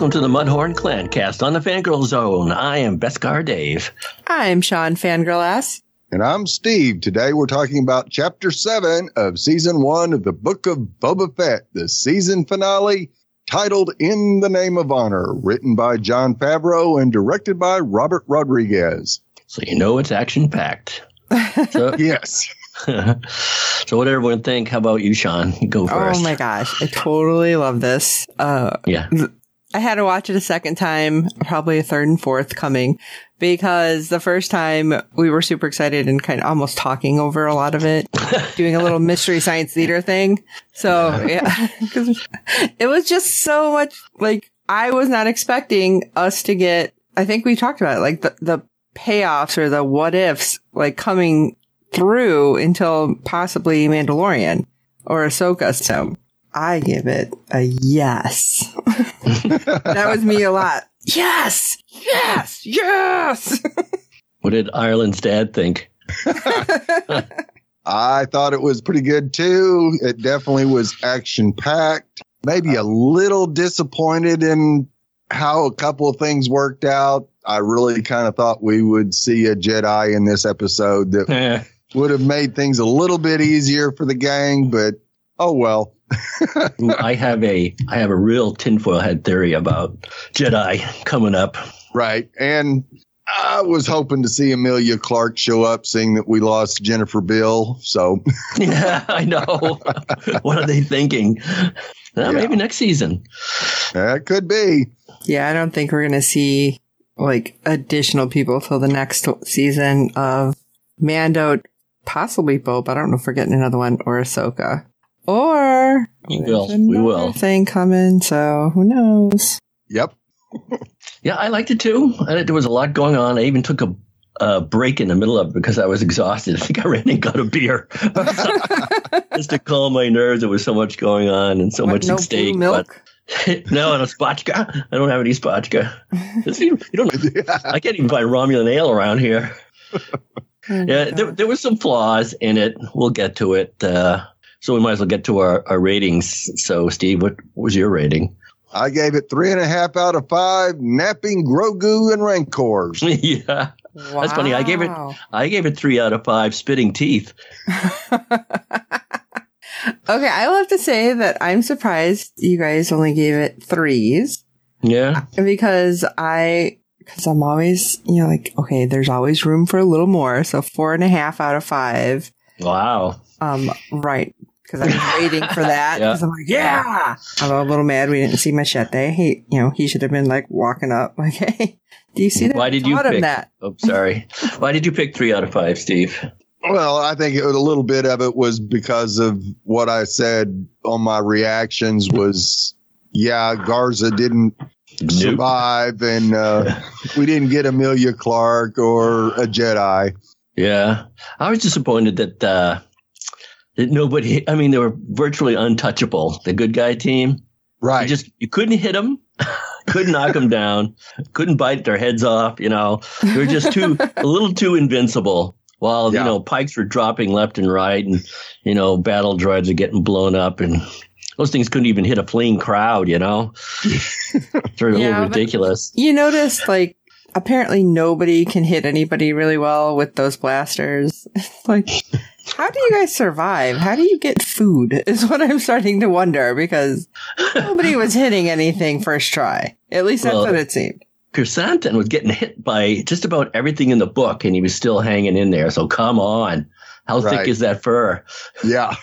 Welcome to the Mudhorn Clan cast on the Fangirl Zone. I am Beskar Dave. I'm Sean Fangirl S. And I'm Steve. Today we're talking about chapter seven of season one of the Book of Boba Fett, the season finale titled In the Name of Honor, written by Jon Favreau and directed by Robert Rodriguez. So you know it's action packed. So, yes. so what did everyone think? How about you, Sean? You go first. Oh my gosh. I totally love this. Uh, yeah. I had to watch it a second time, probably a third and fourth coming because the first time we were super excited and kind of almost talking over a lot of it, doing a little mystery science theater thing. So yeah, because it was just so much like I was not expecting us to get, I think we talked about it, like the, the payoffs or the what ifs like coming through until possibly Mandalorian or Ahsoka. So I give it a yes. that was me a lot. Yes, yes, yes. what did Ireland's dad think? I thought it was pretty good too. It definitely was action packed. Maybe a little disappointed in how a couple of things worked out. I really kind of thought we would see a Jedi in this episode that would have made things a little bit easier for the gang, but oh well. I have a I have a real tinfoil head theory about Jedi coming up. Right. And I was hoping to see Emilia Clarke show up, seeing that we lost Jennifer Beals. So Yeah, I know. what are they thinking? Well, yeah. maybe next season. That could be. Yeah, I don't think we're gonna see like additional people till the next season of Mando, possibly Bob. I don't know if we're getting another one or Ahsoka. Or we will. We will. Thing coming, so who knows? Yep. yeah, I liked it too. I, there was a lot going on. I even took a, a break in the middle of it because I was exhausted. I think I ran and got a beer just to calm my nerves. There was so much going on and so what, much no at stake. Milk? But no, no spotchka. I don't have any spotchka. You, you don't. I can't even find Romulan ale around here. Oh yeah, there, there was some flaws in it. We'll get to it. Uh, so we might as well get to our, our ratings. So, Steve, what was your rating? I gave it three and a half out of five. Napping Grogu and Rancors. yeah, wow. that's funny. I gave it. I gave it three out of five. Spitting teeth. okay, I will have to say that I'm surprised you guys only gave it threes. Yeah, because I because I'm always you know like okay, there's always room for a little more. So four and a half out of five. Wow. Um, right because I was waiting for that. Because yeah. I'm like, yeah. I'm a little mad we didn't see Machete. He, you know, he should have been like walking up, like, hey, do you see that? Why did you pick that? Oh, sorry. Why did you pick three out of five, Steve? Well, I think it, a little bit of it was because of what I said on my reactions was, yeah, Garsa didn't nope. survive and uh, we didn't get Emilia Clarke or a Jedi. Yeah. I was disappointed that, uh, nobody. I mean, they were virtually untouchable. The good guy team, right? You just you couldn't hit them, couldn't knock them down, couldn't bite their heads off. You know, they were just too a little too invincible. While yeah. you know pikes were dropping left and right, and you know battle droids are getting blown up, and those things couldn't even hit a fleeing crowd. You know, sort of yeah, ridiculous. You notice like apparently nobody can hit anybody really well with those blasters. like how do you guys survive? How do you get food? Is what I'm starting to wonder because nobody was hitting anything first try. At least that's well, what it seemed. Krrsantan was getting hit by just about everything in the book, and he was still hanging in there. So come on, how right. thick is that fur? Yeah,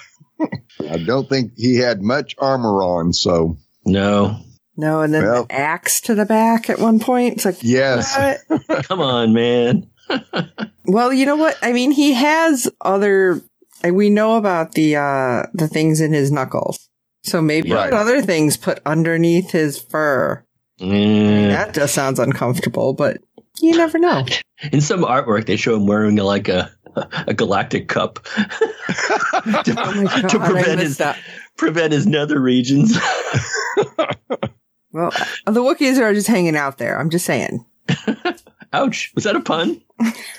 I don't think he had much armor on. So no, no, and then well, the axe to the back at one point. It's like yes, come on, man well, you know what? I mean, he has other. We know about the uh the things in his knuckles, so maybe right. other things put underneath his fur. Mm. That just sounds uncomfortable, but you never know. In some artwork, they show him wearing like a a galactic cup to, oh God, to prevent his that. prevent his nether regions. well, the Wookiees are just hanging out there. I'm just saying. Ouch! Was that a pun?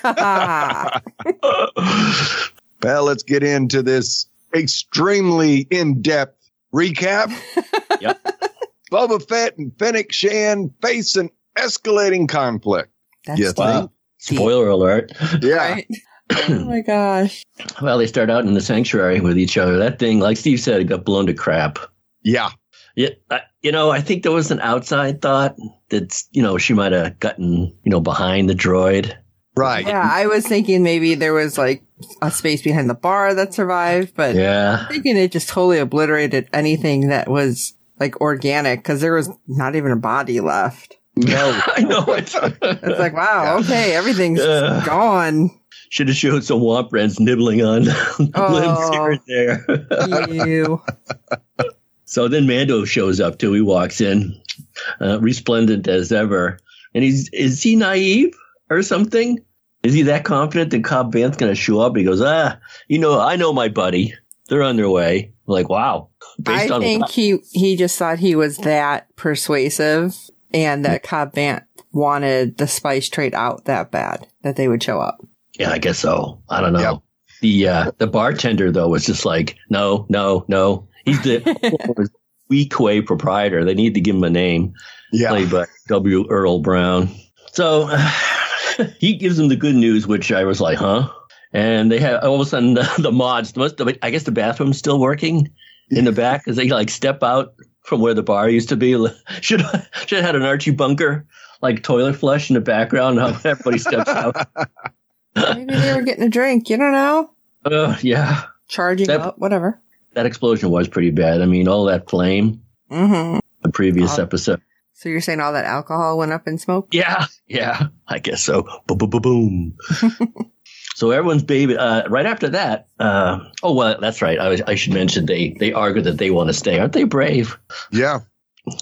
well, let's get into this extremely in depth recap. yep. Boba Fett and Fennec Shan face an escalating conflict. That's Yes, deep. Wow. Spoiler alert. Yeah. Right? oh my gosh. Well, they start out in the sanctuary with each other. That thing, like Steve said, it got blown to crap. Yeah. Yeah, I, you know, I think there was an outside thought that you know she might have gotten you know behind the droid. Right. Yeah, I was thinking maybe there was like a space behind the bar that survived, but Yeah, I'm thinking it just totally obliterated anything that was like organic because there was not even a body left. No. I know it. It's like, wow, okay, everything's Yeah. gone. Should have showed some womp rats nibbling on oh. limbs here and there. You. So then Mando shows up too. He walks in, uh, resplendent as ever, and he's is he naive or something? Is he that confident that Cobb Vanth's going to show up? He goes, ah, you know, I know my buddy. They're on their way. Like, wow. I on think he he just thought he was that persuasive and that Cobb Vanth wanted the spice trade out that bad that they would show up. Yeah, I guess so. I don't know. Yep. The uh, the bartender though was just like, no, no, no. He's the Weequay proprietor. They need to give him a name, Yeah. played by W. Earl Brown. So he gives them the good news, which I was like, huh? And they have all of a sudden the, the mods. Must, I guess the bathroom's still working in the back as they like step out from where the bar used to be. Should should have had an Archie bunker like toilet flush in the background. How everybody steps out. Maybe they were getting a drink. You don't know. Uh, yeah. Charging That- up, whatever. That explosion was pretty bad. I mean, all that flame, hmm the previous Uh, episode. So you're saying all that alcohol went up in smoke? Yeah, yeah, I guess so. Boom, boom, boom, boom. so everyone's baby. Uh, right after that, uh, oh well, that's right. I, was, I should mention they they argue that they want to stay. Aren't they brave? Yeah.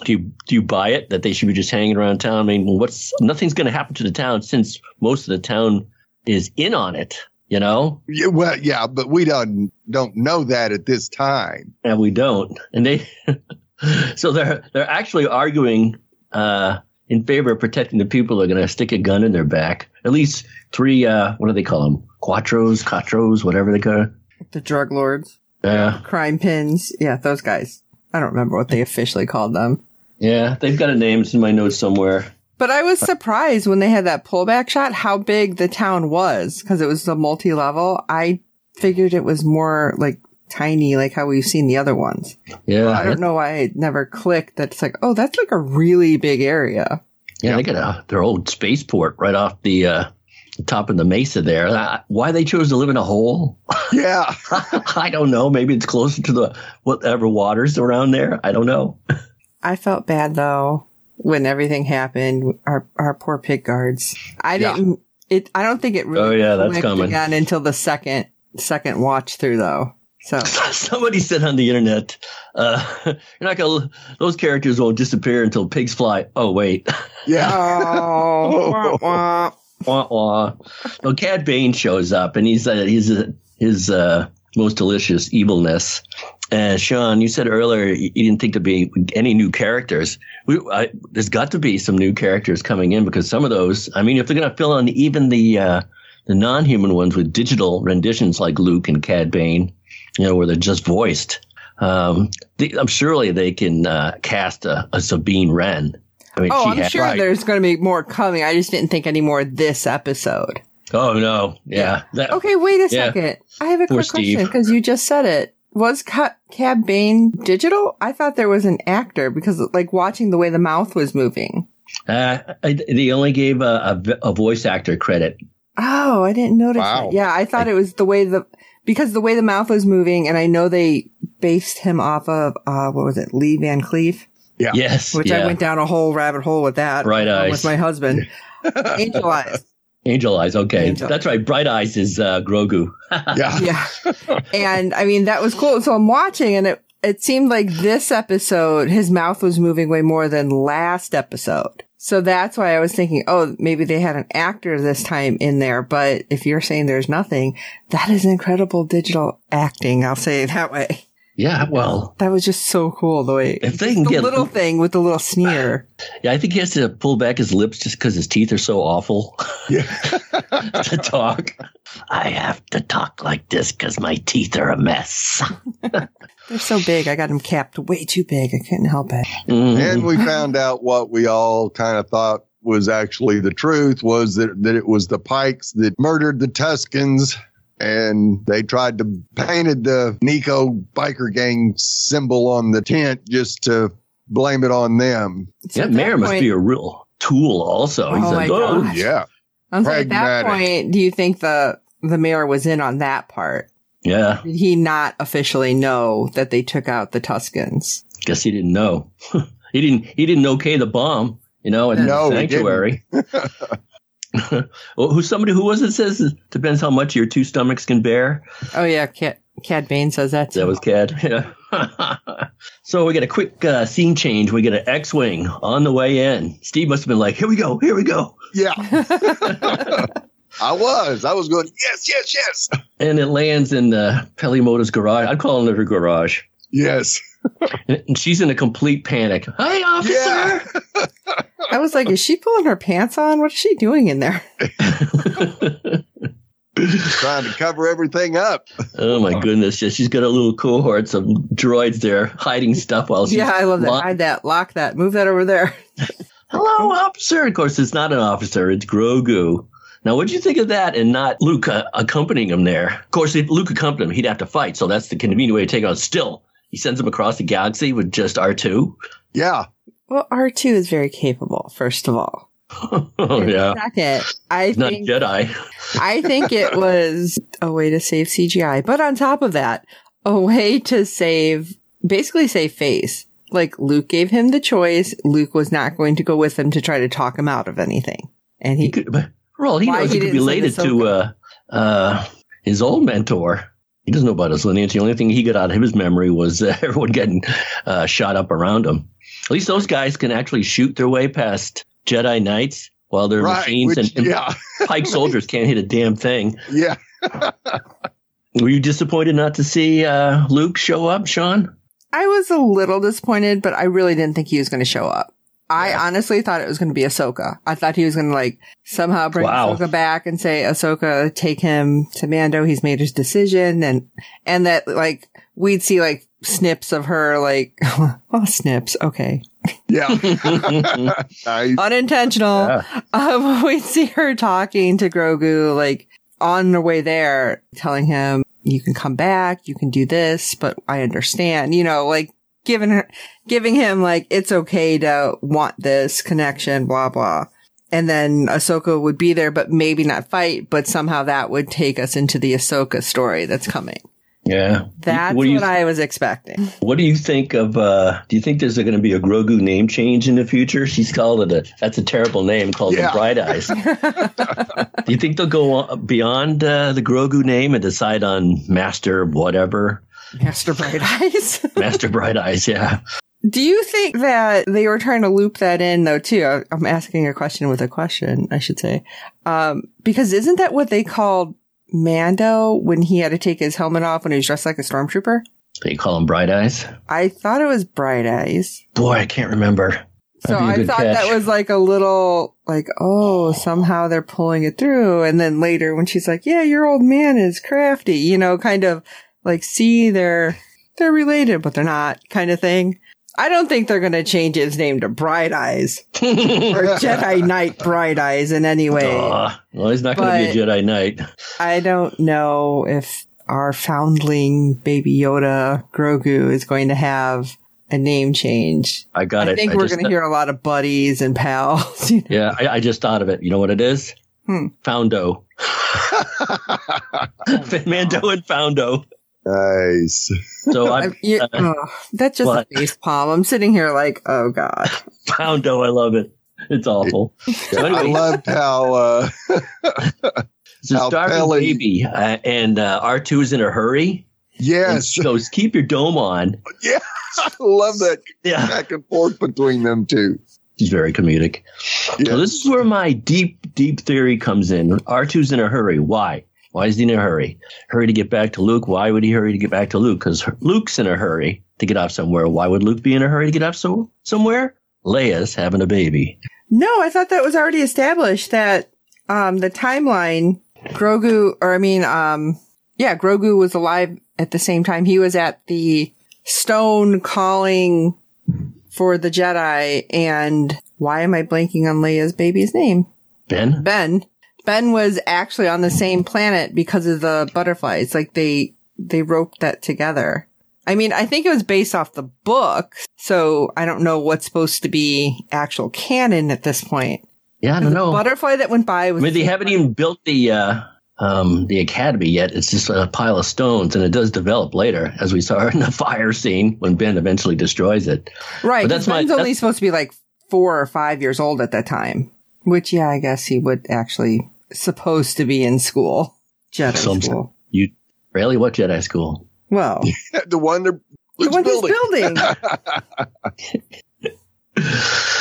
Do you do you buy it that they should be just hanging around town? I mean, what's nothing's going to happen to the town since most of the town is in on it. You know, Yeah, well, yeah, but we don't don't know that at this time. and we don't. And they, so they're they're actually arguing uh, in favor of protecting the people who are going to stick a gun in their back. At least three. Uh, what do they call them? Quattros, quattros, whatever they call. The drug lords, Yeah, crime pins. Yeah, those guys. I don't remember what they officially called them. yeah, they've got a name. It's in my notes somewhere. But I was surprised when they had that pullback shot how big the town was because it was a multi level. I figured it was more like tiny, like how we've seen the other ones. Yeah, I don't know why it never clicked that it's like, oh, that's like a really big area. yeah, they got a, their old spaceport right off the. Uh, top of the mesa there uh, why they chose to live in a hole Yeah. i don't know maybe it's closer to the whatever waters around there i don't know I felt bad though when everything happened. Our our poor pig guards. I Yeah. didn't. It. I don't think it really. Oh, yeah, that's coming. again until the second second watch through though. So Somebody said on the internet, uh, "You're not gonna; those characters won't disappear until pigs fly." Oh wait, Yeah. oh, wah, wah. wah, wah. Well, Cad Bane shows up, and he's uh, he's uh, his uh, most delicious evilness. And Sean, you said earlier you didn't think there'd be any new characters. We, I, there's got to be some new characters coming in because some of those. I mean, if they're going to fill in even the uh, the non-human ones with digital renditions like Luke and Cad Bane, you know, where they're just voiced. Um, they, I'm surely they can uh, cast a, a Sabine Wren. I mean, Oh, she I'm had, sure right. there's going to be more coming. I just didn't think any more this episode. Oh no, yeah. That, Okay, wait a Yeah. second. I have a Poor quick question because you just said it. Was Ca- Cad Bane digital? I thought there was an actor because, like, watching the way the mouth was moving. Uh, I, they only gave a, a, a voice actor credit. Oh, I didn't notice Wow. that. Yeah, I thought it was the way the because the way the mouth was moving, and I know they based him off of uh what was it, Lee Van Cleef, Yeah. Yes, which yeah. I went down a whole rabbit hole with that. Right eyes. with my husband. Angel eyes. Angel Eyes. Okay, Angel that's right. Bright Eyes is uh, Grogu. Yeah. Yeah. and I mean, that was cool. So I'm watching and it, it seemed like this episode, his mouth was moving way more than last episode. So that's why I was thinking, oh, maybe they had an actor this time in there. But if you're saying there's nothing, that is incredible digital acting. I'll say it that way. Yeah, well, That was just so cool the way if they can the get little thing with the little sneer. yeah, I think he has to pull back his lips just because his teeth are so awful Yeah. to talk. I have to talk like this because my teeth are a mess. They're so big. I got them capped way too big. I couldn't help it. Mhm. and we found out what we all kind of thought was actually the truth was that, that it was the Pikes that murdered the Tuskens and they tried to painted the Nikto biker gang symbol on the tent just to blame it on them. So that at mayor must be a real tool. Also, oh he's Oh like, my oh, gosh. Yeah. I'm saying at that point, do you think the the mayor was in on that part? yeah. Did he not officially know that they took out the Tuskens? Guess he didn't know. he didn't. He didn't okay the bomb. You know, in No, the sanctuary. well, who's somebody who was it says it depends how much your two stomachs can bear. Oh yeah, Cad, Cad Bane says that. Too. That was Cad. Yeah. so we get a quick uh, scene change. We get an X-wing on the way in. Steve must have been like, "Here we go, here we go," Yeah. I was. I was going, yes, yes, yes. and it lands in uh, Peli Motto's garage. I'm calling it her garage, Yes. and she's in a complete panic. Hey, officer! Yeah. I was like, is she pulling her pants on? What is she doing in there? Trying to cover everything up. Oh my goodness! Yeah, she's got a little cohorts of droids there hiding stuff while she's yeah, I love that. lo- Hide that. Lock that. Move that over there. Hello, officer. Of course, it's not an officer; it's Grogu. Now, what'd you think of that, and not Luke uh, accompanying him there? Of course, if Luke accompanied him, he'd have to fight, so that's the convenient way to take it out. Still, he sends him across the galaxy with just R two. Yeah. Well, R two is very capable. First of all. oh yeah, Second, I he's not a think Jedi. I think it was a way to save CGI. But on top of that, a way to save, basically save face. Like Luke gave him the choice. Luke was not going to go with him to try to talk him out of anything. And He he, could, but, well, he Why knows he he could be didn't related to uh, uh, his old mentor. He doesn't know about his lineage. The only thing he got out of his memory was uh, everyone getting uh, shot up around him. At least those guys can actually shoot their way past Jedi Knights while their Right. machines Which, and, and yeah. Pike soldiers can't hit a damn thing. Yeah. Were you disappointed not to see uh, Luke show up, Sean? I was a little disappointed, but I really didn't think he was going to show up. I honestly thought it was going to be Ahsoka. I thought he was going to like somehow bring Wow. Ahsoka back and say, Ahsoka, take him to Mando. He's made his decision. And, and that like we'd see like snips of her, like, oh, snips. Okay. Yeah. nice. Unintentional. Yeah. Um, we'd see her talking to Grogu, like on the way there, telling him, you can come back, you can do this, but I understand, you know, like giving her, giving him like, it's okay to want this connection, blah, blah. And then Ahsoka would be there, but maybe not fight, but somehow that would take us into the Ahsoka story that's coming. Yeah. That's what what, do you I was expecting. What do you think of? Uh, do you think there's going to be a Grogu name change in the future? She's called it a. That's a terrible name called Yeah. the Bright Eyes. do you think they'll go on, beyond uh, the Grogu name and decide on Master whatever, Master Bright Eyes. Master Bright Eyes? Yeah. Do you think that they were trying to loop that in though too? I'm asking a question with a question, I should say. Um, because isn't that what they called Mando when he had to take his helmet off when he was dressed like a stormtrooper? They call him Bright Eyes. I thought it was Bright Eyes. Boy, I can't remember. So That'd be a I thought catch. that was like a little like, oh, somehow they're pulling it through. And then later when she's like, yeah, your old man is crafty, you know, kind of like, see, they're, they're related, but they're not kind of thing. I don't think they're going to change his name to Bright Eyes or Jedi Knight Bright Eyes in any way. Aw, well, he's not going to be a Jedi Knight. I don't know if our foundling baby Yoda Grogu is going to have a name change. I got I it. I think we're going to hear a lot of buddies and pals. you know. Yeah, I, I just thought of it. You know what it is? Hmm. Foundo. Mando and Foundo. Nice. So I- I'm you- uh, oh, that's just what? a face palm. I'm sitting here like, oh god. Foundo. I love it. It's awful. So I anyway, loved how uh, it's a how starving Pele- baby, uh, and uh, R2 is in a hurry. And yes, she goes, keep your dome on. Yeah, I love that Yeah, back and forth between them two. He's very comedic. Yeah. So this is where my deep, deep theory comes in. R2's in a hurry. Why? Why is he in a hurry? Hurry to get back to Luke. Why would he hurry to get back to Luke? Because Luke's in a hurry to get off somewhere. Why would Luke be in a hurry to get off so somewhere? Leia's having a baby. No, I thought that was already established that um, the timeline, Grogu, or I mean, um, yeah, Grogu was alive at the same time. He was at the stone calling for the Jedi. And why am I blanking on Leia's baby's name? Ben? Ben. Ben was actually on the same planet because of the butterflies. Like they, they roped that together. I mean, I think it was based off the book, so I don't know what's supposed to be actual canon at this point. Yeah, I don't know. butterfly that went by was. I mean, they haven't even built the uh, um, the academy yet. It's just a pile of stones, and it does develop later, as we saw in the fire scene when Ben eventually destroys it. right. But That's my- Ben's only that's- supposed to be like four or five years old at that time. Which, yeah, I guess he would actually supposed to be in school, Jedi Some- school. You really what Jedi school? Well, the one that the Luke's one he's building. building.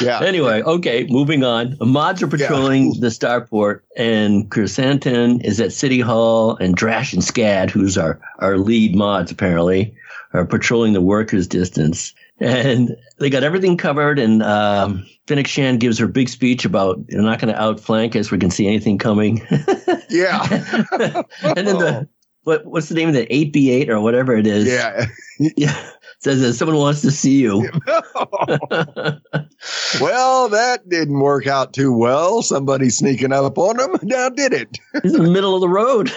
Yeah. Anyway, okay, moving on. Mods are patrolling the starport, and Chrysanthemum is at City Hall, and Drash and Scad, who's our, our lead mods apparently, are patrolling the workers' distance. And they got everything covered, and um, Fennec Shan gives her big speech about they're not going to outflank us. We can see anything coming. Yeah. and then the what what's the name of the eight B eight or whatever it is? Yeah. yeah. Says that someone wants to see you. well, that didn't work out too well. Somebody sneaking up on him. Now did it? He's in the middle of the road.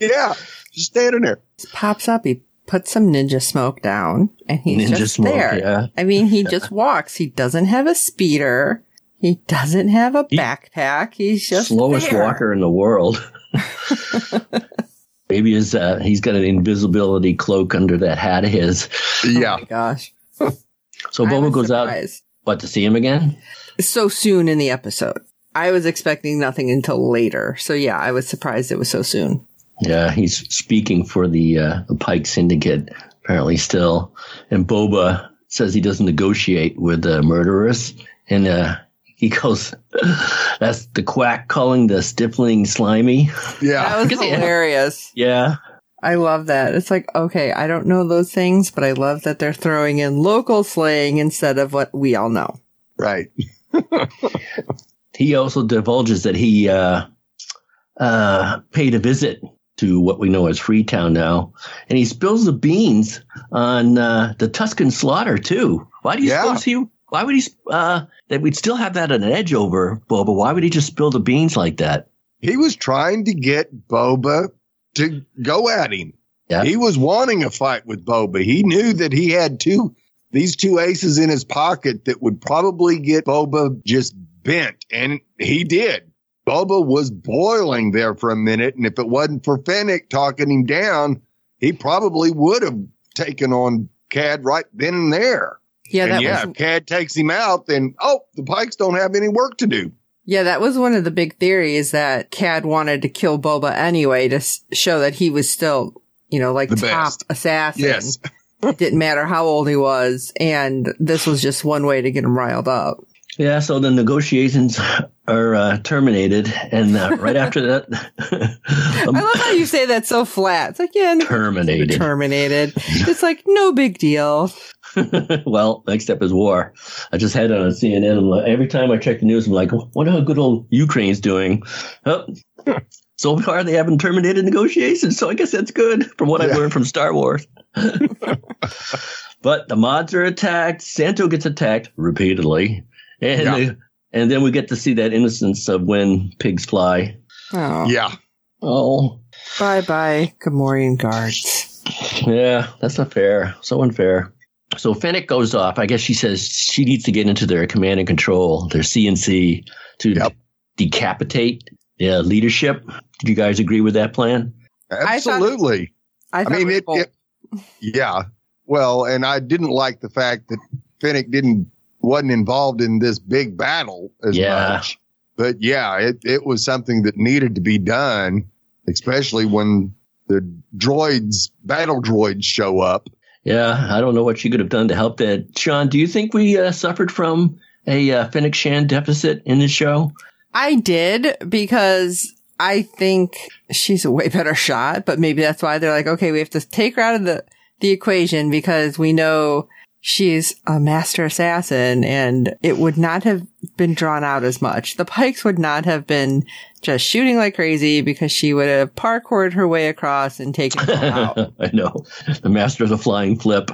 Yeah. Just standing there. pops up, he puts some ninja smoke down, and he's Ninja just smoke, there. yeah. I mean, he just walks. He doesn't have a speeder. He doesn't have a He- backpack. He's just slowest there. walker in the world. Maybe his uh, he's got an invisibility cloak under that hat of his. Yeah. Oh my gosh. So I Boba was goes out, surprised. what to see him again? so soon in the episode. I was expecting nothing until later. So yeah, I was surprised it was so soon. Yeah, he's speaking for the uh, the Pike Syndicate apparently still, and Boba says he doesn't negotiate with uh, murderers, and uh, he goes, "That's the quack calling the stifling slimy." Yeah. That was Because he- hilarious. Yeah, I love that. It's like, okay, I don't know those things, but I love that they're throwing in local slang instead of what we all know. Right. he also divulges that he uh, uh, paid a visit to what we know as Freetown now, and he spills the beans on uh, the Tusken slaughter too. Why do you Yeah. suppose he? Why would he? Uh, that we'd still have that an edge over Boba. Why would he just spill the beans like that? He was trying to get Boba to go at him. Yeah. He was wanting a fight with Boba. He knew that he had two these two aces in his pocket that would probably get Boba just bent, and he did. Boba was boiling there for a minute, and if it wasn't for Fennec talking him down, he probably would have taken on Cad right then and there. Yeah, and that yeah, was if Cad takes him out, then oh, the Pikes don't have any work to do. yeah, that was one of the big theories that Cad wanted to kill Boba anyway to s- show that he was still, you know, like The top best. assassin. Yes. it didn't matter how old he was, and this was just one way to get him riled up. Yeah, so the negotiations are uh, terminated, and uh, right after that, I um, love how you say that so flat. It's like, yeah, terminated. terminated. It's like no big deal. well, next step is war. I just had it on CNN. I'm like, every time I check the news, I'm like, wonder how good old Ukraine's doing. Oh, so far, they haven't terminated negotiations, so I guess that's good from what I Yeah. learned from Star Wars. but the mods are attacked. Santo gets attacked repeatedly, and Yeah. they- and then we get to see that innocence of when pigs fly. Oh, Yeah. Oh, bye bye, Gamorrean guards. Yeah, that's not fair. So unfair. So Fennec goes off. I guess she says she needs to get into their command and control, their CNC, to Yep. decapitate the uh, leadership. Did you guys agree with that plan? I thought- Absolutely. I, I, mean, it, it. Yeah. Well, and I didn't like the fact that Fennec didn't wasn't involved in this big battle as Yeah. much. But yeah, it it was something that needed to be done, especially when the droids, battle droids, show up. Yeah, I don't know what she could have done to help that. Sean, do you think we uh, suffered from a uh, Fennec Shan deficit in this show? I did because I think she's a way better shot, but maybe that's why they're like, okay, we have to take her out of the, the equation because we know she's a master assassin and it would not have been drawn out as much. The Pikes would not have been just shooting like crazy because she would have parkoured her way across and taken them out. I know. The master of the flying flip.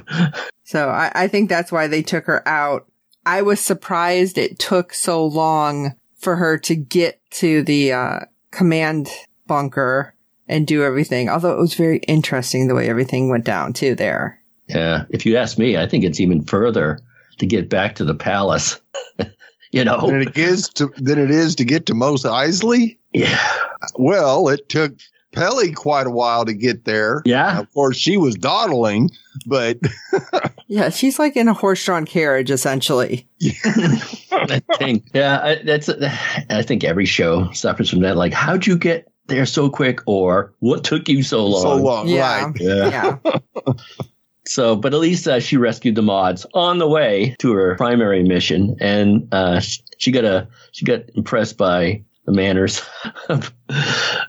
So I, I think that's why they took her out. I was surprised it took so long for her to get to the uh, command bunker and do everything. Although it was very interesting the way everything went down too there. Yeah. If you ask me, I think it's even further to get back to the palace. you know, than it is to than it is to get to Mos Eisley. Yeah. Well, it took Peli quite a while to get there. Yeah. Of course, she was dawdling, but yeah, she's like in a horse-drawn carriage essentially. I think. Yeah, I, that's. I think every show suffers from that. Like, how'd you get there so quick, or what took you so long? So long, Yeah. right? Yeah. Yeah. So, but at least uh, she rescued the mods on the way to her primary mission, and uh, she got a she got impressed by the manners of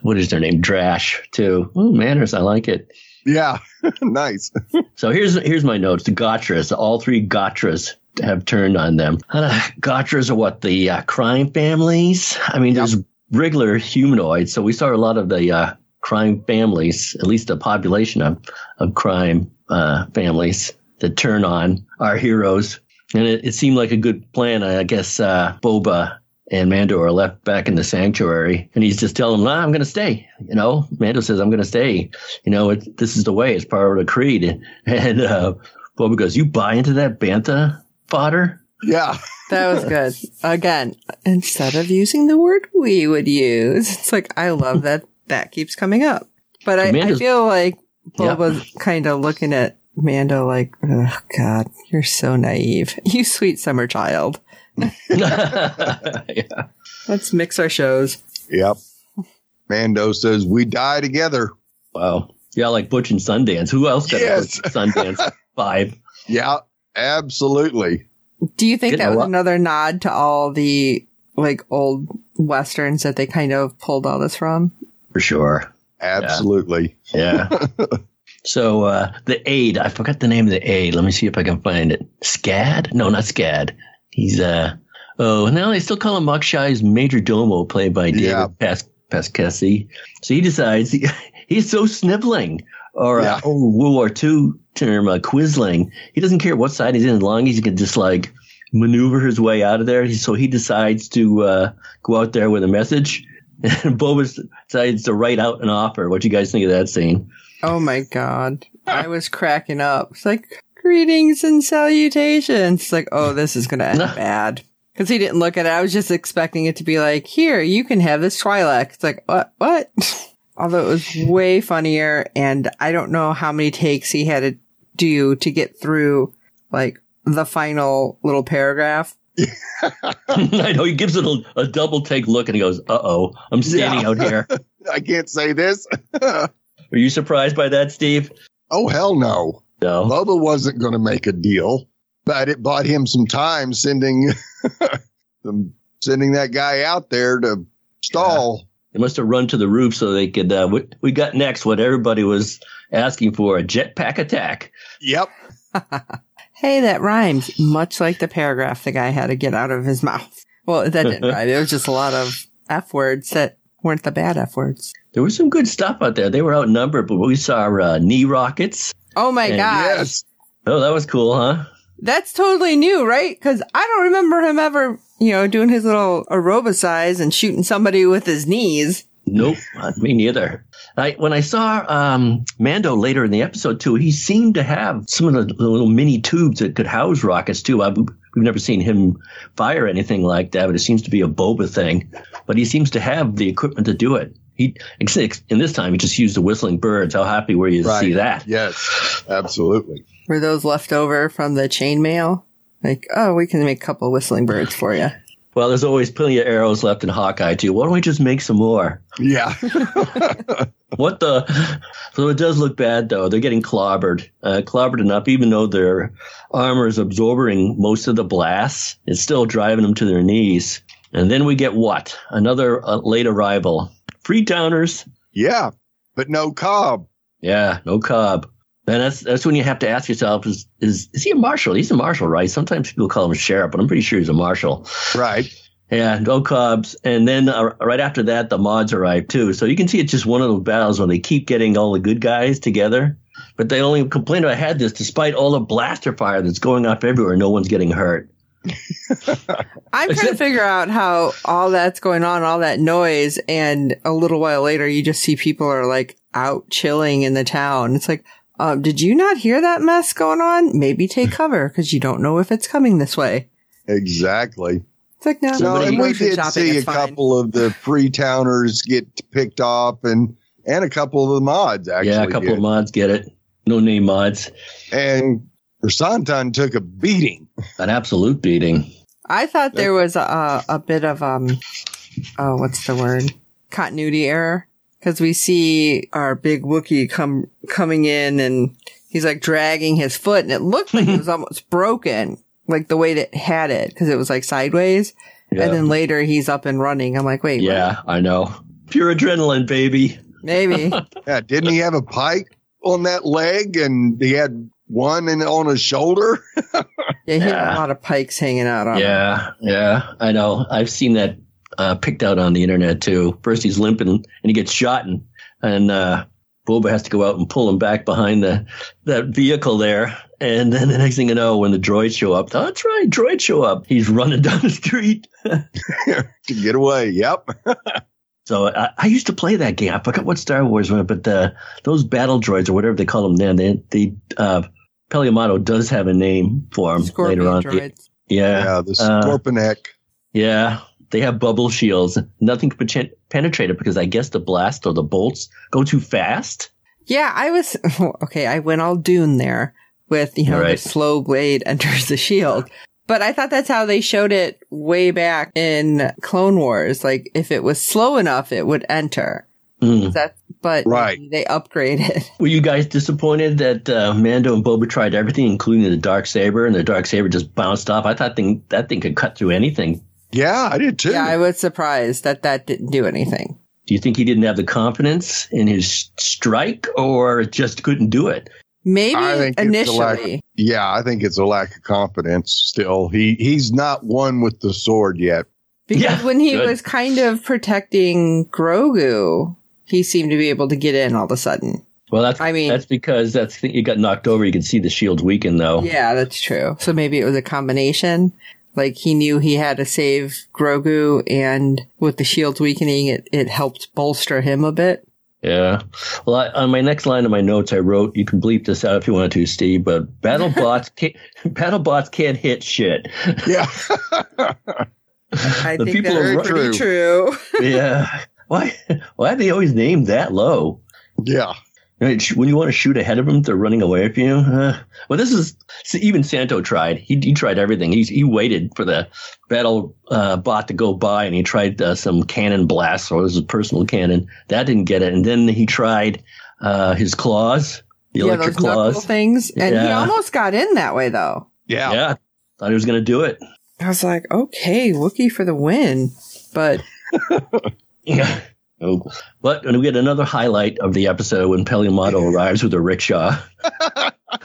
what is their name, Drash too. Ooh, manners, I like it. Yeah, nice. So here's here's my notes. The Gotras, all three Gotras have turned on them. Uh, Gotras are what the uh, crime families. I mean, there's regular humanoids, so we saw a lot of the uh, crime families, at least a population of of crime uh, families that turn on our heroes. And it, it seemed like a good plan. I guess uh, Boba and Mando are left back in the sanctuary, and he's just telling them, nah, "I'm going to stay." You know, Mando says, "I'm going to stay." You know, it, this is the way. It's part of the creed. And uh, Boba goes, "You buy into that bantha fodder?" Yeah, That was good. Again, instead of using the word we would use, it's like, I love that that keeps coming up. But I, I feel like Yeah. Boba's kind of looking at Mando like, oh God, you're so naive. You sweet summer child. yeah. Let's mix our shows. yep. Mando says we die together. Wow. Yeah, like Butch and Sundance. Who else got Yes. a Butch and Sundance vibe? Yeah, absolutely. Do you think Getting that was lot- another nod to all the like old westerns that they kind of pulled all this from? For sure. Absolutely. Yeah. so uh, the aide, I forgot the name of the aide. Let me see if I can find it. Scad? No, not Scad. He's uh oh now they still call him Mok Shaiz's Major Domo, played by David Yeah. Pas- Pasquesi. So he decides he, he's so sniveling, or Yeah. uh, oh, World War II term uh, quisling. He doesn't care what side he's in as long as he can just like maneuver his way out of there. So he decides to uh, go out there with a message. And Boba decides to write out an offer. What do you guys think of that scene? Oh my God. I was cracking up. It's like, greetings and salutations. It's like, oh, this is going to end bad. Cause he didn't look at it. I was just expecting it to be like, here, you can have this Twi'lek. It's like, what, what? Although it was way funnier and I don't know how many takes he had to do to get through like the final little paragraph. I know he gives it a, a double take look and he goes, "Uh oh, I'm standing Yeah. out here." I can't say this. Are you surprised by that, Steve? oh hell no. No. Boba wasn't going to make a deal, but it bought him some time sending them sending that guy out there to stall. They must have run to the roof so they could. Uh, we, we got next what everybody was asking for: a jetpack attack. Yep. Hey, that rhymes. Much like the paragraph the guy had to get out of his mouth. Well, that didn't rhyme. It was just a lot of F words that weren't the bad F words. There was some good stuff out there. They were outnumbered, but we saw uh, knee rockets. Oh my And gosh. Yes. Oh, that was cool, huh? That's totally new, right? Because I don't remember him ever, you know, doing his little aerobicize and shooting somebody with his knees. Nope, me neither. I, when I saw um, Mando later in the episode too, he seemed to have some of the, the little mini tubes that could house rockets too. I, we've never seen him fire anything like that, but it seems to be a Boba thing. But he seems to have the equipment to do it. He in this time he just used the whistling birds. How happy were you to see that? Yes. Absolutely. Were those left over from the chainmail? Like, oh, we can make a couple whistling birds for you. Well, there's always plenty of arrows left in Hawkeye too. Why don't we just make some more? Yeah. What the? So it does look bad though. They're getting clobbered, uh, clobbered enough. Even though their armor is absorbing most of the blasts, it's still driving them to their knees. And then we get what? Another uh, late arrival Freetowners. Yeah, but no Cobb. Yeah, no Cobb. And that's that's when you have to ask yourself: Is is is he a marshal? He's a marshal, right? Sometimes people call him a sheriff, but I'm pretty sure he's a marshal. Right. Yeah, no Cobbs. And then uh, right after that, the mods arrive too. So you can see it's just one of those battles where they keep getting all the good guys together. But they only complaint I had this, despite all the blaster fire that's going off everywhere, no one's getting hurt. I'm trying to figure out how all that's going on, all that noise, and a little while later, you just see people are like out chilling in the town. It's like, um, did you not hear that mess going on? Maybe take cover because you don't know if it's coming this way. Exactly. It's like, no, So, and we did shopping, see a fine. couple of the Freetowners get picked off, and and a couple of the mods actually. yeah, a couple did. of mods get it. No name mods. and Krrsantan took a beating. An absolute beating. I thought there was a, a bit of, um, oh, what's the word? Continuity error. Cause we see our big Wookiee come, coming in and he's like dragging his foot and it looked like it was almost broken. Like the way that it had it. Cause it was like sideways. Yeah. And then later he's up and running. I'm like, wait, what? yeah, I know. Pure adrenaline, baby. maybe. Yeah, didn't he have a pike on that leg, and he had one in, on his shoulder? Yeah, he had Yeah. a lot of pikes hanging out on him. Yeah, yeah, I know. I've seen that uh, picked out on the internet too. First he's limping and he gets shot, and and uh, Boba has to go out and pull him back behind the that vehicle there. And then the next thing you know, when the droids show up, that's right, droids show up. He's running down the street. to get away. Yep. So I, I used to play that game. I forgot what Star Wars was, but the, those battle droids or whatever they call them then, they, they uh, Peli Motto does have a name for them Scorpion later on. droids. Yeah, Yeah, the uh, Yeah, they have bubble shields. Nothing can pen- penetrate it because I guess the blast or the bolts go too fast. Yeah, I was okay. I went all Dune there with you know Right. the slow blade enters the shield, but I thought that's how they showed it way back in Clone Wars. Like if it was slow enough, it would enter. Hmm. That, but Right. they upgraded. Were you guys disappointed that uh, Mando and Boba tried everything, including the dark saber, and the dark saber just bounced off? I thought thing, that thing could cut through anything. Yeah, I did too. yeah, I was surprised that that didn't do anything. Do you think he didn't have the confidence in his strike, or just couldn't do it? Maybe I think lack- initially. yeah, I think it's a lack of confidence still. He he's not one with the sword yet. Because Yeah, when he good. was kind of protecting Grogu, he seemed to be able to get in all of a sudden. Well, that's I mean- that's because that's you got knocked over. You can see the shields weaken though. Yeah, that's true. So maybe it was a combination. Like he knew he had to save Grogu, and with the shields weakening, it, it helped bolster him a bit. Yeah. Well, I, on my next line of my notes, I wrote, "You can bleep this out if you want to, Steve." But battle bots, can't, battle bots can't hit shit. Yeah. I The think people that's are pretty true. yeah. Why? Why are they always named that low? yeah. Right, When you want to shoot ahead of them, they're running away from you. Uh, well, this is see, even Santo tried. He, he tried everything. He he waited for the battle uh, bot to go by, and he tried uh, some cannon blasts, or this is personal cannon. That didn't get it. And then he tried uh, his claws, the yeah, electric those knuckle claws. things, and he almost got in that way though. Yeah. Yeah, thought he was going to do it. I was like, okay, Wookiee for the win, but Yeah. Oh. But and we get another highlight of the episode when Peli Motto arrives with a rickshaw.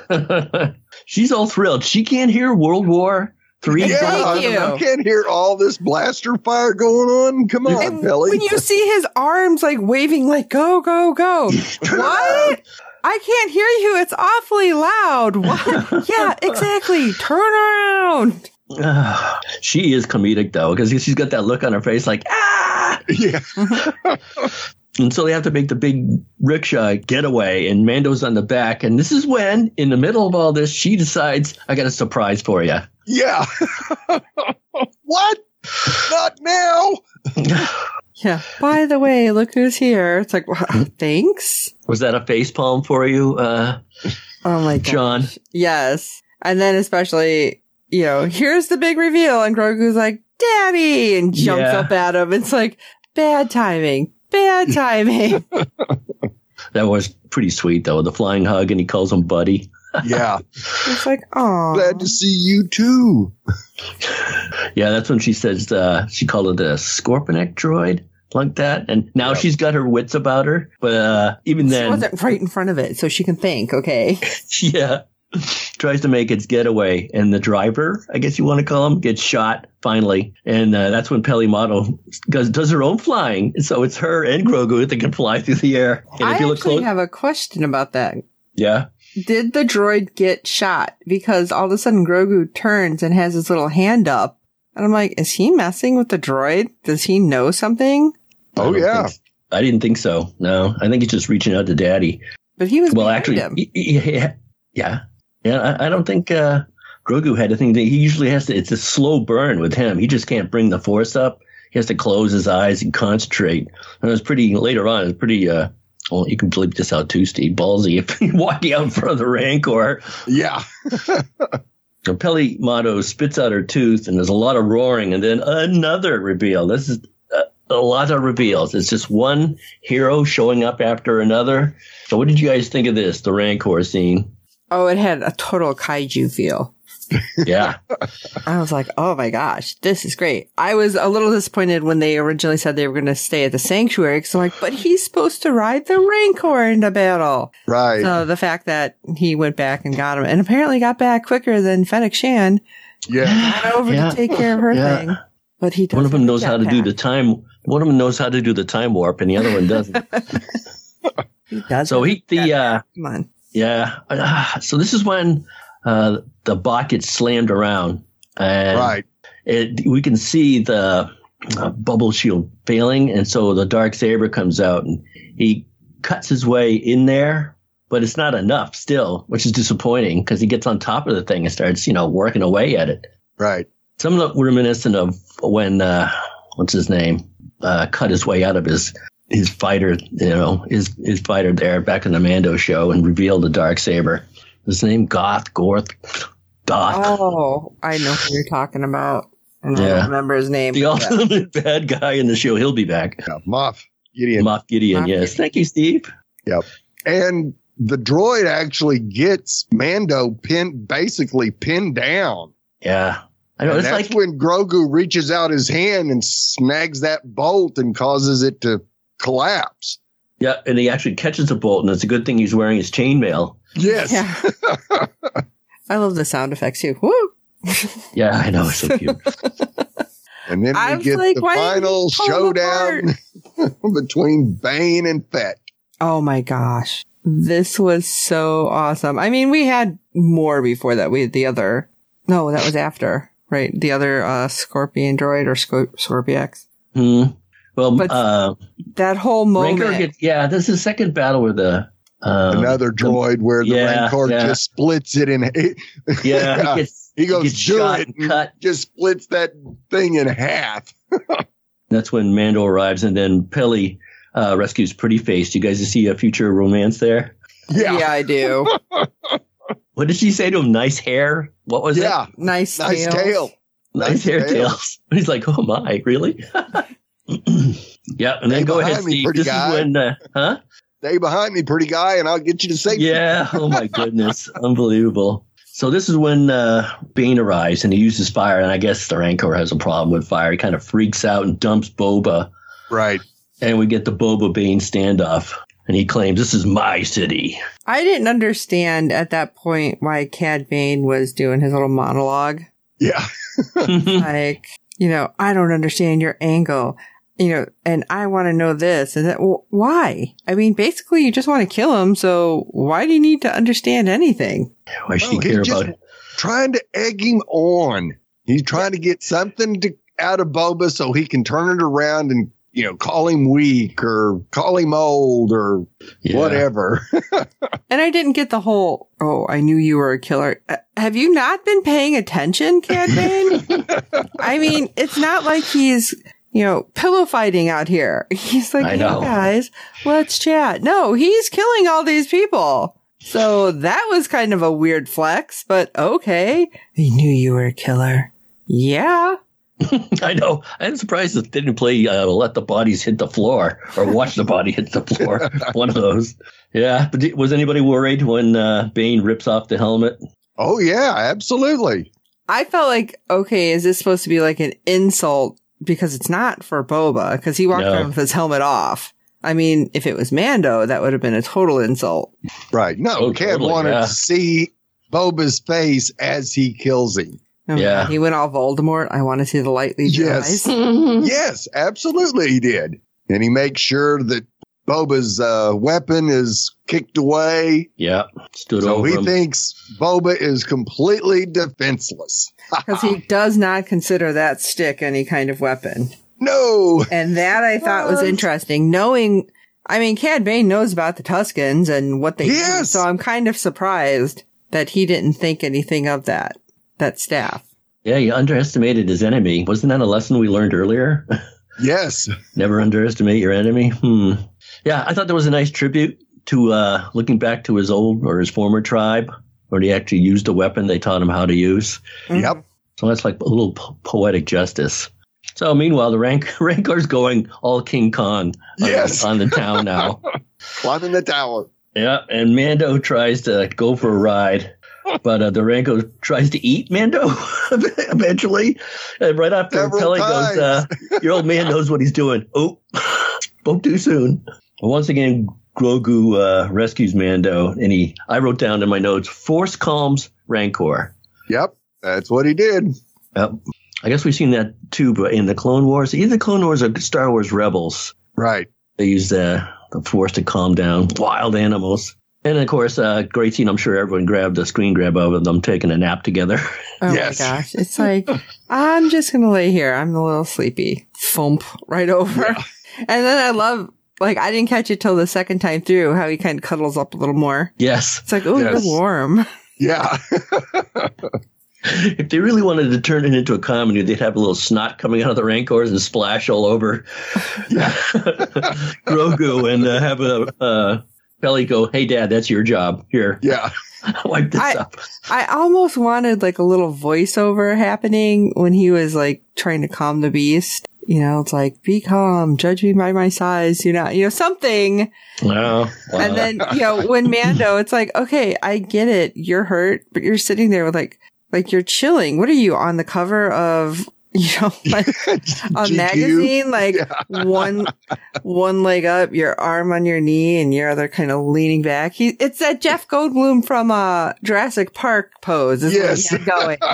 She's all thrilled. She can't hear World War Three. Yeah, I, you. I can't hear all this blaster fire going on. Come on, and Billy. when you see his arms like waving, like go, go, go, what? I can't hear you. It's awfully loud. What? yeah, exactly. Turn around. She is comedic though, because she's got that look on her face like ah. yeah. And so they have to make the big rickshaw getaway, and Mando's on the back. And this is when, in the middle of all this, she decides, "I got a surprise for you." Yeah. what? Not now. Yeah. By the way, look who's here. It's like, wow, thanks. Was that a face palm for you, uh, Oh my god. Sean? Yes. And then especially, you know, here's the big reveal and Grogu's like, Daddy and jumps Yeah. up at him. It's like, bad timing. Bad timing. That was pretty sweet though. The flying hug, and he calls him Buddy. Yeah. it's like, oh. Glad to see you too. Yeah, that's when she says uh, she called it a Scorpenek droid. like that. And now she's got her wits about her. But uh, even She then, wasn't right in front of it, so she can think, okay? yeah, tries to make its getaway. And the driver, I guess you want to call him, gets shot finally. And uh, that's when Peli Motto does, does her own flying. So it's her and Grogu that can fly through the air. And I if you look actually close, have a question about that. yeah. Did the droid get shot? Because all of a sudden Grogu turns and has his little hand up. And I'm like, is he messing with the droid? Does he know something? Oh don't yeah. think- I didn't think so. No, I think he's just reaching out to daddy. But he was Well, behind actually, him. y- y- yeah, yeah, yeah. I, I don't think uh, Grogu had a thing. That he usually has to. It's a slow burn with him. He just can't bring the force up. He has to close his eyes and concentrate. And it was pretty later on. It was pretty. Uh, well, you can bleep this out too, Steve. Ballsy if you're walking out in front of the Rancor. Yeah. So Peli Motto spits out her tooth, and there's a lot of roaring, and then another reveal. This is a, a lot of reveals. It's just one hero showing up after another. So, what did you guys think of this, the Rancor scene? Oh, it had a total kaiju feel. Yeah, I was like, oh my gosh, this is great. I was a little disappointed when they originally said they were going to stay at the sanctuary. So like, but he's supposed to ride the Rancor into battle. Right. So the fact that he went back and got him and apparently got back quicker than Fennec Shan yeah. got over Yeah. to take care of her Yeah. thing. But he one of them knows how to do the time. One of them knows how to do the time warp, and the other one doesn't. He does. so he the uh, Come on. Yeah. So this is when uh, the bot gets slammed around, and Right. it, we can see the uh, bubble shield failing, and so the dark saber comes out, and he cuts his way in there, but it's not enough still, which is disappointing because he gets on top of the thing and starts, you know, working away at it. Right. Somewhat reminiscent of when uh, what's his name uh, cut his way out of his his fighter, you know, his his fighter there back in the Mando show and revealed the dark saber. His name Goth Gorth Goth. Oh, I know who you're talking about. And I Yeah. don't remember his name. the but yeah. ultimate bad guy in the show. He'll be back. Yeah. Moff Gideon. Moff Gideon, Moff yes. Gideon. Thank you, Steve. Yep. And the droid actually gets Mando pinned, basically pinned down. Yeah. I know. and it's that's like, when Grogu reaches out his hand and snags that bolt and causes it to collapse. yeah, and he actually catches a bolt, and it's a good thing he's wearing his chainmail. Yes. Yeah. I love the sound effects too. Woo! Yeah, I know. It's so cute. And then I we was get like, the final you pull them showdown between Bane and Fett. Oh my gosh. This was so awesome. I mean, we had more before that. We had the other, no, that was after, right? The other, uh, Scorpion droid or Scor- Scorpiox. Hmm. Well, But uh, That whole moment. Gets, yeah, this is the second battle where the, um, Another droid where the yeah, Rancor yeah. just splits it in. yeah, he gets, he goes gets do shot it and and cut. just splits that thing in half. That's when Mando arrives, and then Peli uh, rescues Pretty Face. Do you guys see a future romance there? Yeah. yeah, I do. What did she say to him? Nice hair? What was it? Yeah. Nice, Nice tails. tail. Nice, Nice hair tails. tails. He's like, oh my, really? yeah, and then go ahead, behind me, Steve. pretty This guy. is when, uh, huh? Stay behind me, pretty guy, and I'll get you to safety. Yeah. Oh my goodness. Unbelievable. So this is when uh, Bane arrives and he uses fire, and I guess the Rancor has a problem with fire. He kind of freaks out and dumps Boba, Right. and we get the Boba Bane standoff. And he claims this is my city. I didn't understand at that point why Cad Bane was doing his little monologue. Yeah. like, you know, I don't understand your angle, you know, and I want to know this and that. Well, why? I mean, basically, you just want to kill him. So why do you need to understand anything? Why should he he's care just about it? Trying to egg him on. He's trying to get something to, out of Boba so he can turn it around and, you know, call him weak or call him old or Yeah. whatever. And I didn't get the whole, oh, I knew you were a killer. Uh, have you not been paying attention, Cad Bane? I mean, it's not like he's, you know, pillow fighting out here. He's like, I hey know. guys, let's chat. No, he's killing all these people. So that was kind of a weird flex, but okay. I knew you were a killer. Yeah. I know. I'm surprised that they didn't play uh, "Let the Bodies Hit the Floor" or "Watch the Body Hit the Floor." One of those. Yeah. But di- was anybody worried when uh, Bane rips off the helmet? oh, yeah, absolutely. I felt like, okay, is this supposed to be like an insult because it's not for Boba because he walked No. around with his helmet off. I mean, if it was Mando, that would have been a total insult. Right. No, Oh, Cad totally, wanted yeah. to see Boba's face as he kills him. Oh Yeah. God, he went all Voldemort. I want to see the light leave Yes. eyes. yes, absolutely he did. And he makes sure that Boba's uh, weapon is kicked away. Yeah, stood So over he him. thinks Boba is completely defenseless. Because he does not consider that stick any kind of weapon. No. And that I thought was interesting. Knowing, I mean, Cad Bane knows about the Tuskens and what they do. Yes. So I'm kind of surprised that he didn't think anything of that, that staff. yeah, you underestimated his enemy. Wasn't that a lesson we learned earlier? Yes. Never underestimate your enemy. Hmm. Yeah, I thought that was a nice tribute to uh, looking back to his old or his former tribe, where he actually used a weapon they taught him how to use. Yep. So that's like a little po- poetic justice. So meanwhile, the rank Rancor's going all King Kong on, Yes. on the town now. Climbing the tower. yeah, and Mando tries to go for a ride, but uh, the Rancor tries to eat Mando eventually. And right after Several Peli goes, uh, "Your old man knows what he's doing." Oh, spoke too soon. Once again, Grogu uh, rescues Mando, and he. I wrote down in my notes: "Force calms Rancor." Yep. That's what he did. Yep. I guess we've seen that too, but in the Clone Wars, either Clone Wars or Star Wars Rebels, Right. they use the, the Force to calm down wild animals. And of course, uh, great scene. I'm sure everyone grabbed a screen grab of them taking a nap together. Oh Yes. my gosh. It's like, I'm just going to lay here. I'm a little sleepy. Thump right over. And then I love, like, I didn't catch it till the second time through how he kind of cuddles up a little more. yes. It's like, oh, Yes. you're warm. Yeah. If they really wanted to turn it into a comedy, they'd have a little snot coming out of the Rancors and splash all over Grogu and uh, have a uh, Peli go, "Hey, Dad, that's your job. Here, Yeah. wipe this I- up." I almost wanted like a little voiceover happening when he was like trying to calm the beast. You know, it's like, be calm, judge me by my size, you know, you know, something. Wow. wow. And then, you know, when Mando, it's like, okay, I get it. You're hurt, but you're sitting there with like, like you're chilling. What are you on the cover of, you know, like a magazine, like one, one leg up, your arm on your knee and your other kind of leaning back. He, it's that Jeff Goldblum from, uh, Jurassic Park pose is Yes. he going.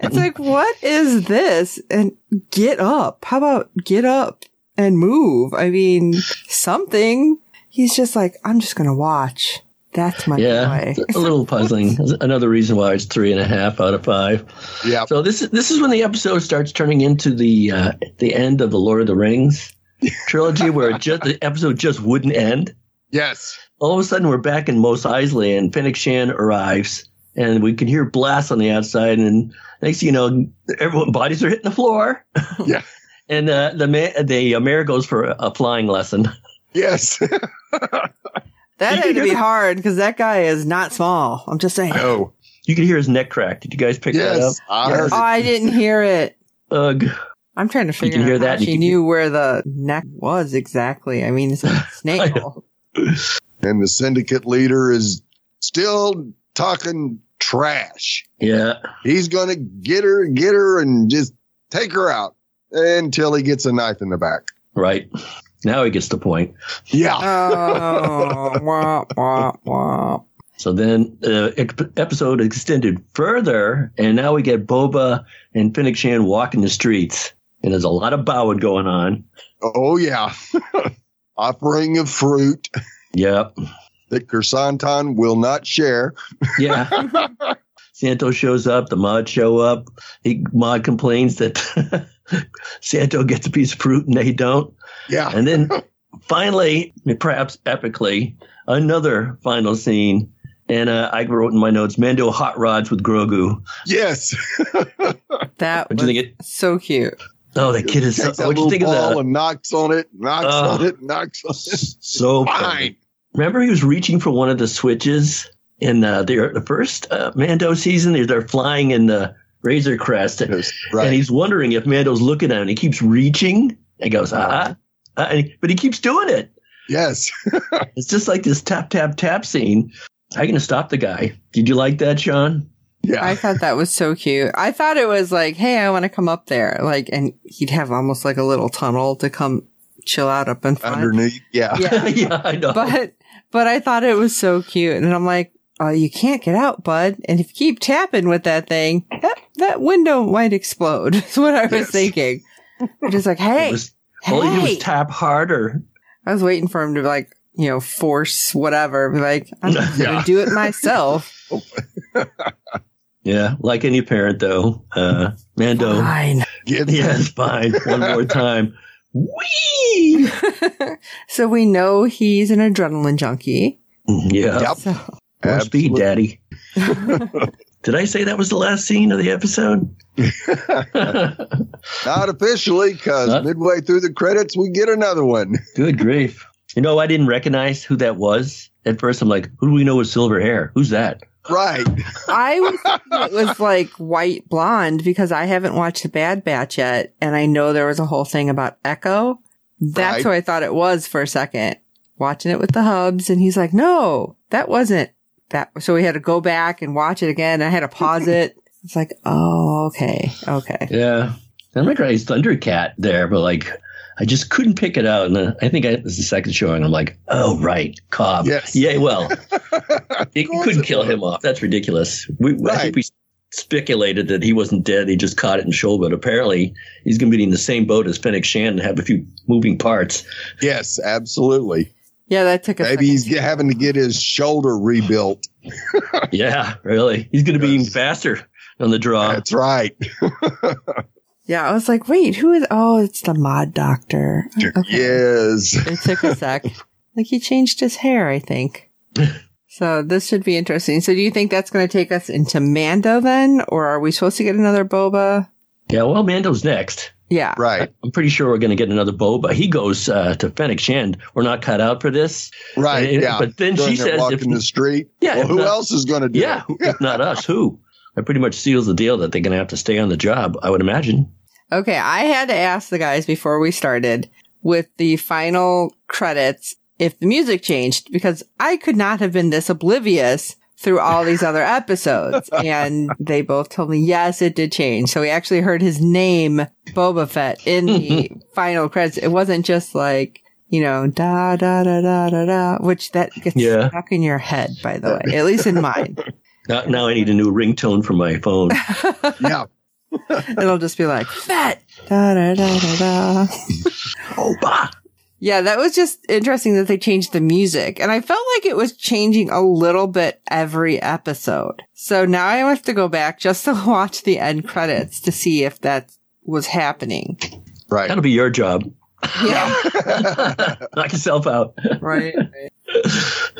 It's like, what is this? And get up. How about get up and move? I mean, something. He's just like, I'm just going to watch. That's my yeah, joy. a little puzzling. Another reason why it's three and a half out of five. Yeah. So this is this is when the episode starts turning into the uh, the end of the Lord of the Rings trilogy, where it just the episode just wouldn't end. Yes. All of a sudden, we're back in Mos Eisley, and Fennec Shan arrives, and we can hear blasts on the outside. And next, thing you know, everyone bodies are hitting the floor. Yeah. and uh, the ma- the uh, mayor goes for a, a flying lesson. Yes. That had to be hear- hard because that guy is not small. I'm just saying. no. You could hear his neck crack. Did you guys pick that up? Yes. I heard Oh. I didn't hear it. Ugh. I'm trying to figure can hear out that how and she can knew where the neck was exactly. I mean, it's a snake hole. And the syndicate leader is still talking trash. Yeah. He's going to get her, get her, and just take her out until he gets a knife in the back. Right. Now he gets the point. Yeah. Oh, wah, wah, wah. So then the ep- episode extended further, and now we get Boba and Fennec Shan walking the streets. And there's a lot of bowing going on. Oh, yeah. Offering of fruit Yep. that Krrsantan will not share. Yeah. Santo shows up. The mod show up. He, mod complains that Santo gets a piece of fruit and they don't. Yeah. And then finally, perhaps epically, another final scene. And uh, I wrote in my notes, Mando hot rods with Grogu. Yes. That What was do you think? It, so cute. oh, the kid is so. Takes that What do you little think of ball that? and knocks on it, knocks Uh, on it, knocks on it. So Fine. funny. Remember, he was reaching for one of the switches in uh, the, the first uh, Mando season. They're, they're flying in the Razor Crest, and, Yes, and he's wondering if Mando's looking at him. He keeps reaching and goes, ah, uh, and he- but he keeps doing it. Yes. It's just like this tap, tap, tap scene. How are you going to stop the guy? Did you like that, Sean? Yeah. I thought that was so cute. I thought it was like, hey, I want to come up there. Like, and he'd have almost like a little tunnel to come chill out up in front. Underneath. Yeah. Yeah. yeah, I know. But, but I thought it was so cute. And I'm like, oh, you can't get out, bud. And if you keep tapping with that thing, that, that window might explode. That's what I was Yes. thinking. I'm just like, hey, It was, all he did hey. was tap harder. I was waiting for him to like, you know, force whatever. Be like, I'm Yeah. gonna do it myself. Yeah, like any parent though. Uh, Mando. Fine. Get Yes, fine. One more time. Whee! so we know he's an adrenaline junkie. Yeah. Yep. So More speed, Absolutely. Daddy. Did I say that was the last scene of the episode? Not officially, because Not- midway through the credits, we get another one. Good grief. You know, I didn't recognize who that was. At first, I'm like, who do we know with silver hair? Who's that? Right. I was thinking it was like white blonde because I haven't watched the Bad Batch yet, and I know there was a whole thing about Echo. That's Right. who I thought it was for a second. Watching it with the hubs, and he's like, "No, that wasn't that." So we had to go back and watch it again. I had to pause it. It's like, oh, okay, okay. Yeah. I recognize Thundercat there, but like, I just couldn't pick it out. And then I think I, it was the second showing. I'm like, oh, right. Cobb. Yes. Yeah, well, it couldn't it kill was. him off. That's ridiculous. We, I think we speculated that he wasn't dead. He just caught it in shoal, but apparently he's going to be in the same boat as Fennec Shan and have a few moving parts. Yes, absolutely. Yeah, that took a Maybe he's second. having to get his shoulder rebuilt. yeah, really. He's going to be even faster on the draw. That's right. Yeah, I was like, wait, who is? Oh, it's the mod doctor. Okay. Yes. It took a sec. like he changed his hair, I think. So this should be interesting. So do you think that's going to take us into Mando then, or are we supposed to get another Boba? Yeah, well, Mando's next. Yeah. Right. I'm pretty sure we're going to get another Boba. He goes uh, to Fennec Shand. We're not cut out for this. Right. And- yeah. but then Doing she their says walking if- the street. Yeah, Well, who not- else is going to do Yeah, it? if not us, who? That pretty much seals the deal that they're going to have to stay on the job, I would imagine. Okay, I had to ask the guys before we started with the final credits if the music changed because I could not have been this oblivious through all these other episodes. And they both told me, yes, it did change. So we actually heard his name, Boba Fett, in the final credits. It wasn't just like, you know, da, da, da, da, da, da, which that gets Yeah. stuck in your head, by the way, at least in mine. Now, now I need a new ringtone for my phone. Yeah. It'll just be like, Fett, da, da, da, da, da. Boba. Yeah, that was just interesting that they changed the music. And I felt like it was changing a little bit every episode. So now I have to go back just to watch the end credits to see if that was happening. Right. That'll be your job. Yeah. Knock yourself out. right.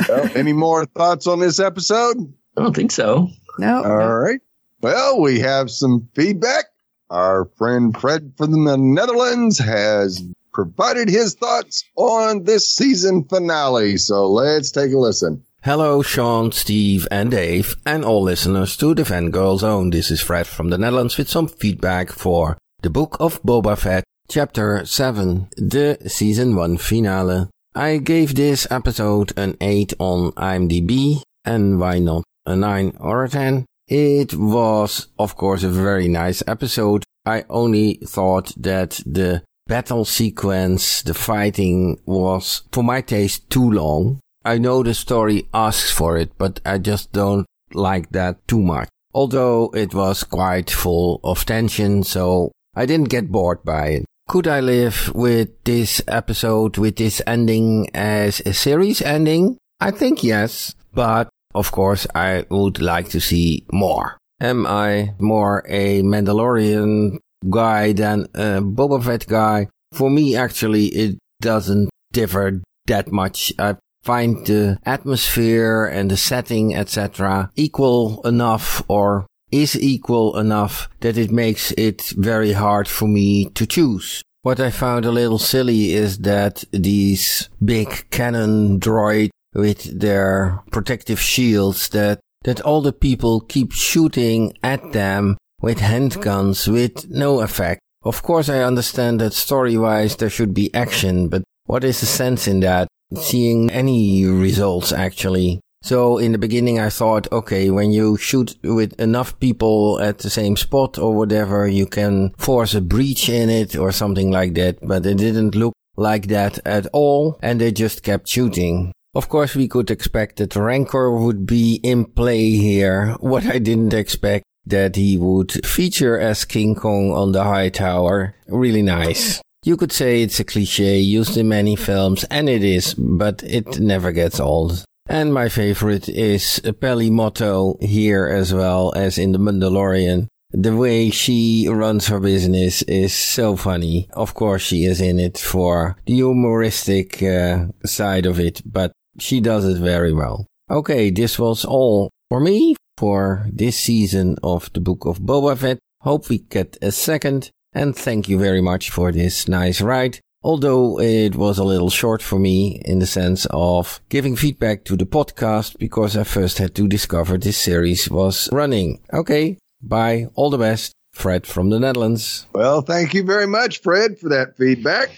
Well, any more thoughts on this episode? I don't think so. No. All right. Well, we have some feedback. Our friend Fred from the Netherlands has provided his thoughts on this season finale. So let's take a listen. Hello, Sean, Steve, and Dave, and all listeners to the Fangirl Zone. This is Fred from the Netherlands with some feedback for the Book of Boba Fett, Chapter 7, the Season 1 finale. I gave this episode an 8 on IMDb, and why not a 9 or a 10? It was, of course, a very nice episode. I only thought that the battle sequence, the fighting was, for my taste, too long. I know the story asks for it, but I just don't like that too much. Although it was quite full of tension, so I didn't get bored by it. Could I live with this episode, with this ending as a series ending? I think yes, but of course I would like to see more. Am I more a Mandalorian guy than a Boba Fett guy? For me, actually, it doesn't differ that much. I find the atmosphere and the setting, etc., equal enough or is equal enough that it makes it very hard for me to choose. What I found a little silly is that these big cannon droid with their protective shields that, that all the people keep shooting at them with handguns with no effect. Of course, I understand that story-wise there should be action, but what is the sense in that? Seeing any results actually. So in the beginning, I thought, okay, when you shoot with enough people at the same spot or whatever, you can force a breach in it or something like that. But it didn't look like that at all. And they just kept shooting. Of course, we could expect that Rancor would be in play here. What I didn't expect that he would feature as King Kong on the high tower. Really nice. You could say it's a cliche used in many films, and it is, but it never gets old. And my favorite is Peli Motto here as well as in The Mandalorian. The way she runs her business is so funny. Of course, she is in it for the humoristic uh, side of it, but she does it very well. Okay, this was all for me for this season of the Book of Boba Fett. Hope we get a second and thank you very much for this nice ride. Although it was a little short for me in the sense of giving feedback to the podcast because I first had to discover this series was running. Okay. Bye. All the best. Fred from the Netherlands. Well, thank you very much, Fred, for that feedback.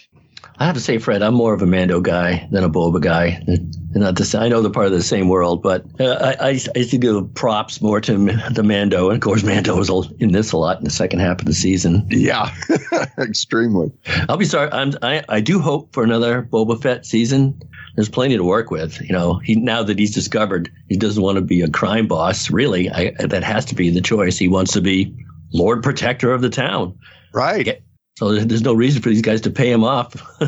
I have to say, Fred, I'm more of a Mando guy than a Boba guy. Not say, I know they're part of the same world, but uh, I, I, used to give props more to the Mando. And of course, Mando was in this a lot in the second half of the season. Yeah, extremely. I'll be sorry. I'm, I, I do hope for another Boba Fett season. There's plenty to work with. You know, he now that he's discovered he doesn't want to be a crime boss. Really, I, that has to be the choice. He wants to be Lord Protector of the town. Right. So there's no reason for these guys to pay him off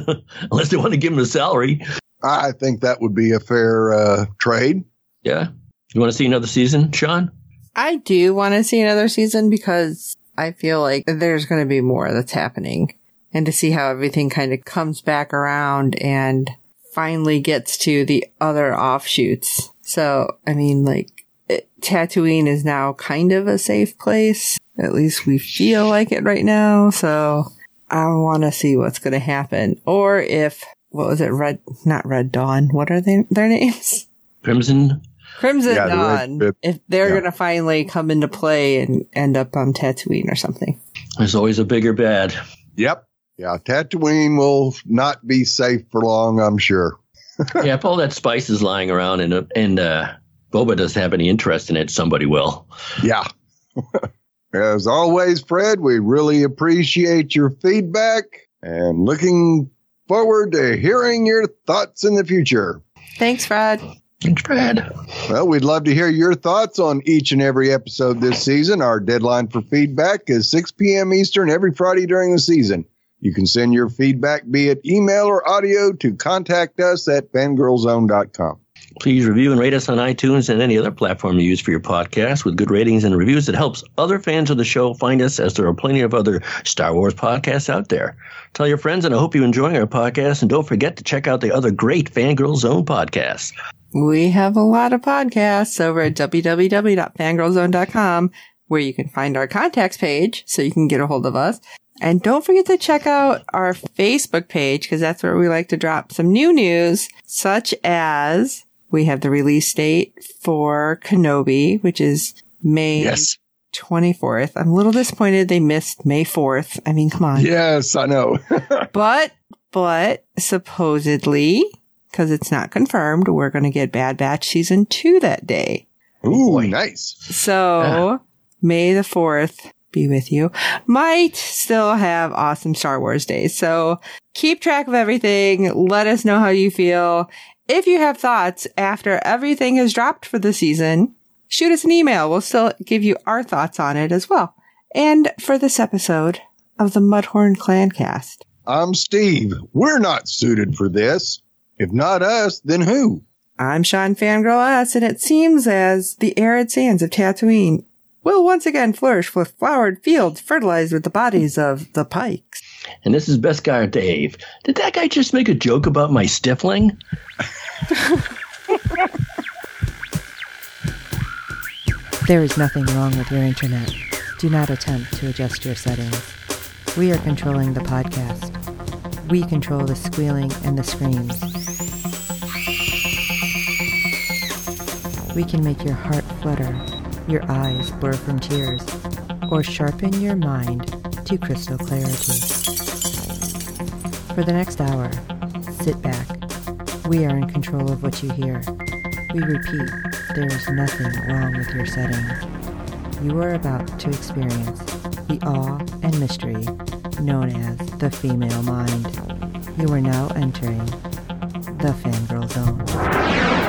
unless they want to give him a salary. I think that would be a fair uh, trade. Yeah. You want to see another season, Sean? I do want to see another season because I feel like there's going to be more that's happening and to see how everything kind of comes back around and finally gets to the other offshoots. So, I mean, like, it, Tatooine is now kind of a safe place. At least we feel like it right now. So I want to see what's going to happen. Or if, what was it? Red, not Red Dawn. What are they, their names? Crimson. Crimson yeah, Dawn. Red, if they're yeah. going to finally come into play and end up on Tatooine or something. There's always a bigger bad. Yep. Yeah. Tatooine will not be safe for long, I'm sure. yeah. If all that spice is lying around and, and, uh, Boba doesn't have any interest in it, somebody will. Yeah. As always, Fred, we really appreciate your feedback and looking forward to hearing your thoughts in the future. Thanks, Fred. Thanks, Fred. Well, we'd love to hear your thoughts on each and every episode this season. Our deadline for feedback is 6 p.m. Eastern every Friday during the season. You can send your feedback, be it email or audio, to contact us at fangirlzone.com. Please review and rate us on iTunes and any other platform you use for your podcast with good ratings and reviews. It helps other fans of the show find us as there are plenty of other Star Wars podcasts out there. Tell your friends and I hope you're enjoying our podcast and don't forget to check out the other great Fangirl Zone podcasts. We have a lot of podcasts over at www.fangirlzone.com where you can find our contacts page so you can get a hold of us. And don't forget to check out our Facebook page because that's where we like to drop some new news such as we have the release date for Kenobi, which is May yes. 24th. I'm a little disappointed they missed May 4th. I mean, come on. Yes, I know. but, but supposedly, because it's not confirmed, we're going to get Bad Batch season two that day. Ooh, nice. So, yeah. May the 4th be with you. Might still have awesome Star Wars days. So keep track of everything. Let us know how you feel. If you have thoughts after everything has dropped for the season, shoot us an email. We'll still give you our thoughts on it as well. And for this episode of the Mudhorn Clancast, I'm Steve. We're not suited for this. If not us, then who? I'm Sean Fangirl S, and it seems as the arid sands of Tatooine will once again flourish with flowered fields fertilized with the bodies of the Pykes. And this is Beskar Dave. Did that guy just make a joke about my stifling? there is nothing wrong with your internet. Do not attempt to adjust your settings. We are controlling the podcast. We control the squealing and the screams. We can make your heart flutter, your eyes blur from tears, or sharpen your mind to crystal clarity. For the next hour, sit back. We are in control of what you hear. We repeat, there is nothing wrong with your settings. You are about to experience the awe and mystery known as the female mind. You are now entering the fangirl zone.